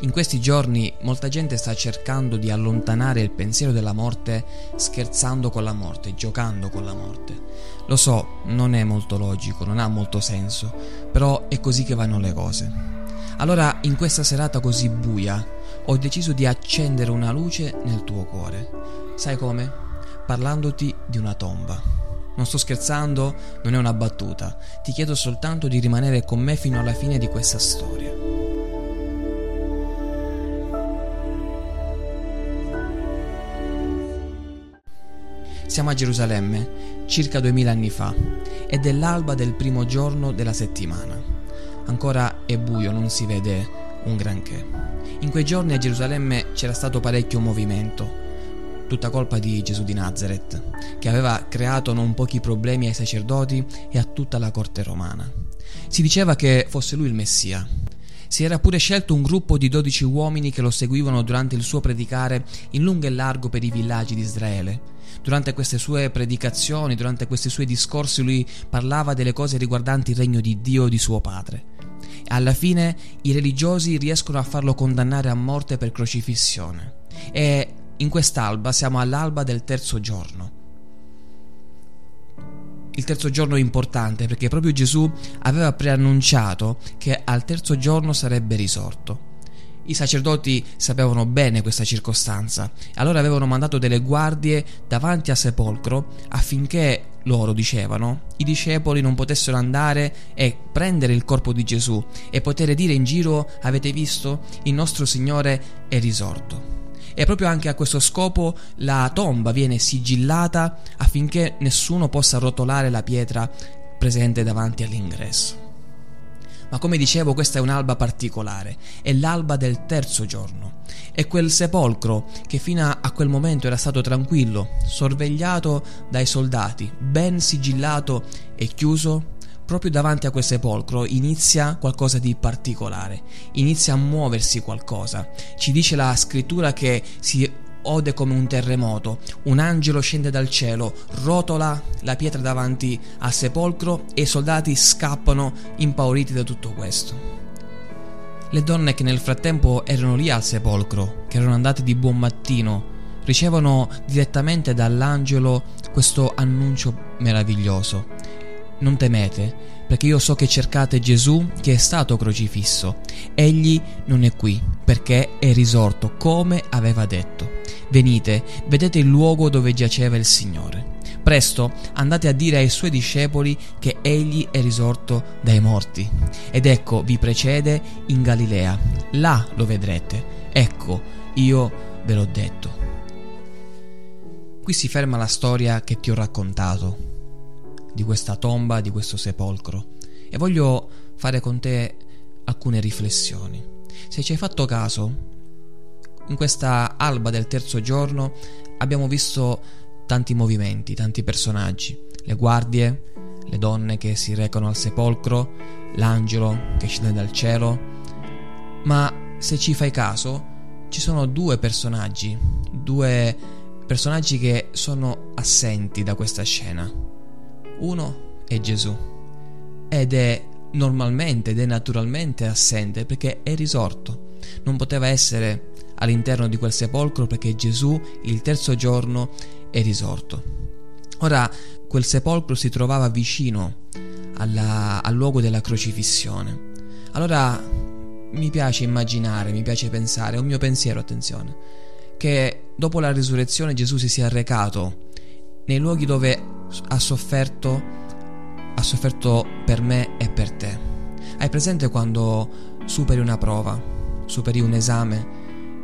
In questi giorni molta gente sta cercando di allontanare il pensiero della morte scherzando con la morte, giocando con la morte. Lo so, non è molto logico, non ha molto senso, però è così che vanno le cose. Allora, in questa serata così buia, ho deciso di accendere una luce nel tuo cuore. Sai come? Parlandoti di una tomba. Non sto scherzando, non è una battuta. Ti chiedo soltanto di rimanere con me fino alla fine di questa storia. Siamo a Gerusalemme, circa duemila anni fa, ed è l'alba del primo giorno della settimana. Ancora è buio, non si vede un granché. In quei giorni a Gerusalemme c'era stato parecchio movimento, tutta colpa di Gesù di Nazareth, che aveva creato non pochi problemi ai sacerdoti e a tutta la corte romana. Si diceva che fosse lui il Messia. Si era pure scelto un gruppo di dodici uomini che lo seguivano durante il suo predicare in lungo e largo per i villaggi di Israele Durante queste sue predicazioni, durante questi suoi discorsi, lui parlava delle cose riguardanti il regno di Dio e di suo padre. Alla fine i religiosi riescono a farlo condannare a morte per crocifissione. E in quest'alba siamo all'alba del terzo giorno. Il terzo giorno è importante perché proprio Gesù aveva preannunciato che al terzo giorno sarebbe risorto. I sacerdoti sapevano bene questa circostanza allora avevano mandato delle guardie davanti al sepolcro affinché loro dicevano i discepoli non potessero andare e prendere il corpo di Gesù e poter dire in giro avete visto il nostro Signore è risorto. E proprio anche a questo scopo la tomba viene sigillata affinché nessuno possa rotolare la pietra presente davanti all'ingresso. Ma come dicevo, questa è un'alba particolare, è l'alba del terzo giorno. È quel sepolcro che fino a quel momento era stato tranquillo, sorvegliato dai soldati, ben sigillato e chiuso, proprio davanti a quel sepolcro inizia qualcosa di particolare, inizia a muoversi qualcosa. Ci dice la scrittura che si ode come un terremoto, un angelo scende dal cielo, rotola la pietra davanti al sepolcro e i soldati scappano impauriti da tutto questo. Le donne che nel frattempo erano lì al sepolcro, che erano andate di buon mattino, ricevono direttamente dall'angelo questo annuncio meraviglioso. Non temete, perché io so che cercate Gesù che è stato crocifisso. Egli non è qui, perché è risorto come aveva detto. Venite, vedete il luogo dove giaceva il Signore. Presto andate a dire ai suoi discepoli che egli è risorto dai morti. Ed ecco, vi precede in Galilea. Là lo vedrete. Ecco, io ve l'ho detto. Qui si ferma la storia che ti ho raccontato di questa tomba, di questo sepolcro e voglio fare con te alcune riflessioni. Se ci hai fatto caso, in questa alba del terzo giorno abbiamo visto tanti movimenti, tanti personaggi, le guardie, le donne che si recano al sepolcro, l'angelo che scende dal cielo, ma se ci fai caso ci sono due personaggi, due personaggi che sono assenti da questa scena. Uno è Gesù ed è normalmente ed è naturalmente assente perché è risorto. Non poteva essere all'interno di quel sepolcro perché Gesù il terzo giorno è risorto. Ora, quel sepolcro si trovava vicino alla, al luogo della crocifissione. Allora mi piace immaginare, mi piace pensare, è un mio pensiero, attenzione, che dopo la risurrezione Gesù si sia recato nei luoghi dove ha sofferto, ha sofferto per me e per te. Hai presente quando superi una prova, superi un esame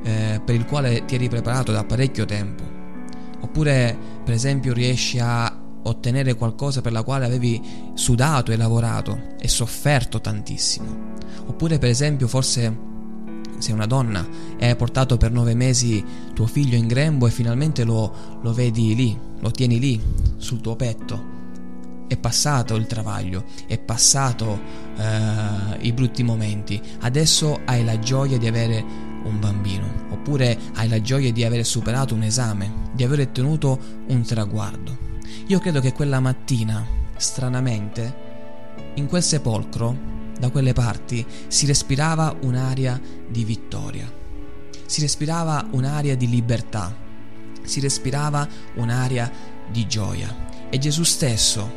eh, per il quale ti eri preparato da parecchio tempo? Oppure, per esempio, riesci a ottenere qualcosa per la quale avevi sudato e lavorato e sofferto tantissimo. Oppure, per esempio, forse sei una donna e hai portato per nove mesi tuo figlio in grembo e finalmente lo, lo vedi lì, lo tieni lì, sul tuo petto. È passato il travaglio, è passato eh, i brutti momenti, adesso hai la gioia di avere un bambino, oppure hai la gioia di aver superato un esame, di aver ottenuto un traguardo. Io credo che quella mattina, stranamente, in quel sepolcro da quelle parti si respirava un'aria di vittoria, si respirava un'aria di libertà, si respirava un'aria di gioia. E Gesù stesso,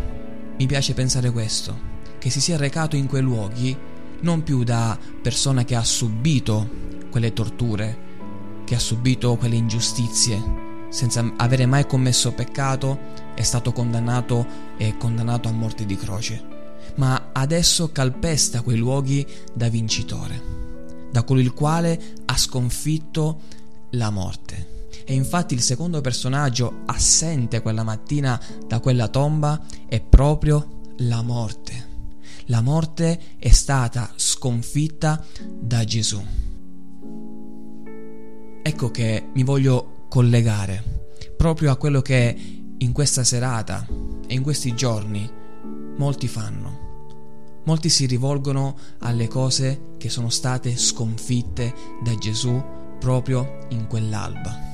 mi piace pensare questo, che si sia recato in quei luoghi non più da persona che ha subito quelle torture, che ha subito quelle ingiustizie, senza avere mai commesso peccato, è stato condannato e condannato a morte di croce, ma adesso calpesta quei luoghi da vincitore, da colui il quale ha sconfitto la morte. E infatti il secondo personaggio assente quella mattina da quella tomba è proprio la morte. La morte è stata sconfitta da Gesù. Ecco che mi voglio collegare proprio a quello che in questa serata e in questi giorni molti fanno. Molti si rivolgono alle cose che sono state sconfitte da Gesù proprio in quell'alba.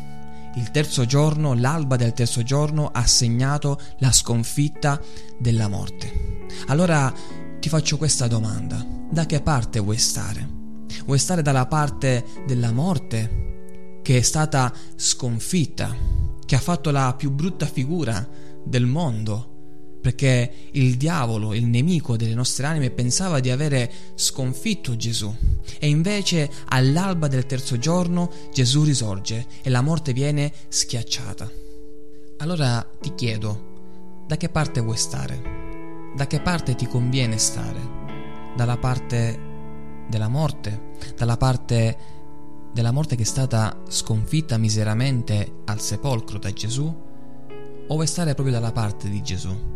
Il terzo giorno, l'alba del terzo giorno, ha segnato la sconfitta della morte. Allora ti faccio questa domanda. Da che parte vuoi stare? Vuoi stare dalla parte della morte, che è stata sconfitta, che ha fatto la più brutta figura del mondo, perché il diavolo, il nemico delle nostre anime, pensava di avere sconfitto Gesù e invece all'alba del terzo giorno Gesù risorge e la morte viene schiacciata. Allora ti chiedo, da che parte vuoi stare? Da che parte ti conviene stare? Dalla parte della morte? Dalla parte della morte che è stata sconfitta miseramente al sepolcro da Gesù? O vuoi stare proprio dalla parte di Gesù?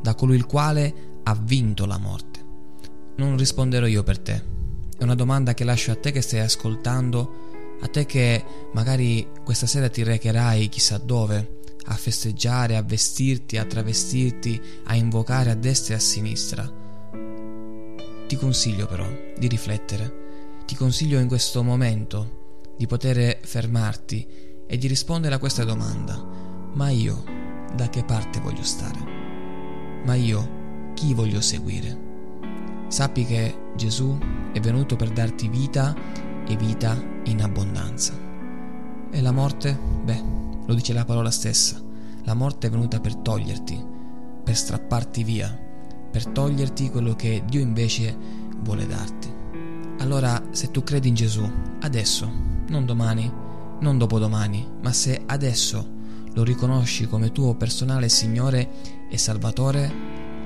da colui il quale ha vinto la morte? Non risponderò io per te. È una domanda che lascio a te che stai ascoltando, a te che magari questa sera ti recherai chissà dove, a festeggiare, a vestirti, a travestirti, a invocare a destra e a sinistra. Ti consiglio però di riflettere, ti consiglio in questo momento di poter fermarti e di rispondere a questa domanda. Ma io da che parte voglio stare? ma io chi voglio seguire? Sappi che Gesù è venuto per darti vita e vita in abbondanza. E la morte? Beh, lo dice la parola stessa. La morte è venuta per toglierti, per strapparti via, per toglierti quello che Dio invece vuole darti. Allora, se tu credi in Gesù, adesso, non domani, non dopodomani, ma se adesso lo riconosci come tuo personale Signore e Salvatore,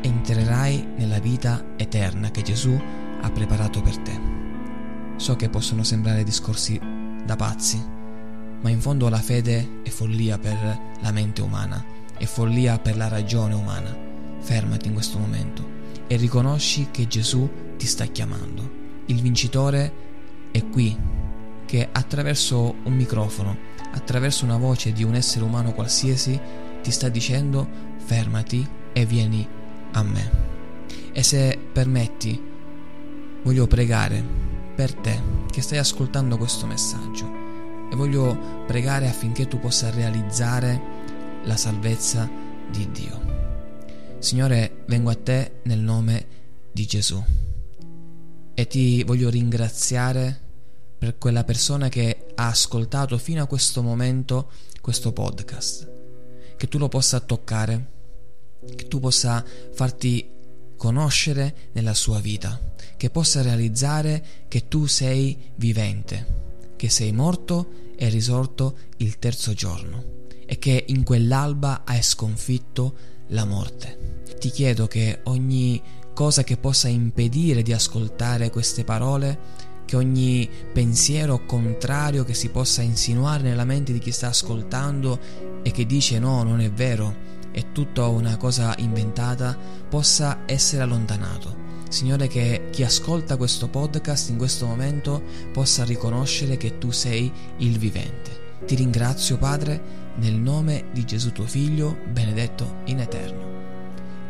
entrerai nella vita eterna che Gesù ha preparato per te. So che possono sembrare discorsi da pazzi, ma in fondo la fede è follia per la mente umana, è follia per la ragione umana. Fermati in questo momento e riconosci che Gesù ti sta chiamando. Il vincitore è qui, che attraverso un microfono attraverso una voce di un essere umano qualsiasi, ti sta dicendo fermati e vieni a me. E se permetti, voglio pregare per te che stai ascoltando questo messaggio e voglio pregare affinché tu possa realizzare la salvezza di Dio. Signore, vengo a te nel nome di Gesù e ti voglio ringraziare per quella persona che ha ascoltato fino a questo momento questo podcast. Che tu lo possa toccare, che tu possa farti conoscere nella sua vita, che possa realizzare che tu sei vivente, che sei morto e risorto il terzo giorno e che in quell'alba hai sconfitto la morte. Ti chiedo che ogni cosa che possa impedire di ascoltare queste parole che ogni pensiero contrario che si possa insinuare nella mente di chi sta ascoltando e che dice no, non è vero, è tutta una cosa inventata, possa essere allontanato. Signore, che chi ascolta questo podcast in questo momento possa riconoscere che tu sei il vivente. Ti ringrazio, Padre, nel nome di Gesù tuo Figlio, benedetto in eterno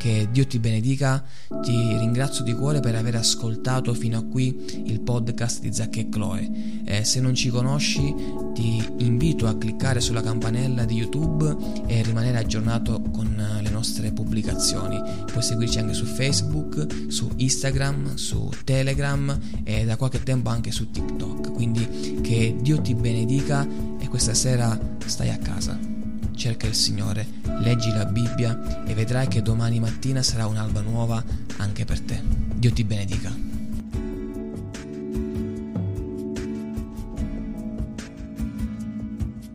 Che Dio ti benedica, ti ringrazio di cuore per aver ascoltato fino a qui il podcast di Zacche e Chloe. Eh, se non ci conosci ti invito a cliccare sulla campanella di YouTube e rimanere aggiornato con le nostre pubblicazioni. Puoi seguirci anche su Facebook, su Instagram, su Telegram e da qualche tempo anche su TikTok. Quindi che Dio ti benedica e questa sera stai a casa cerca il Signore, leggi la Bibbia e vedrai che domani mattina sarà un'alba nuova anche per te. Dio ti benedica.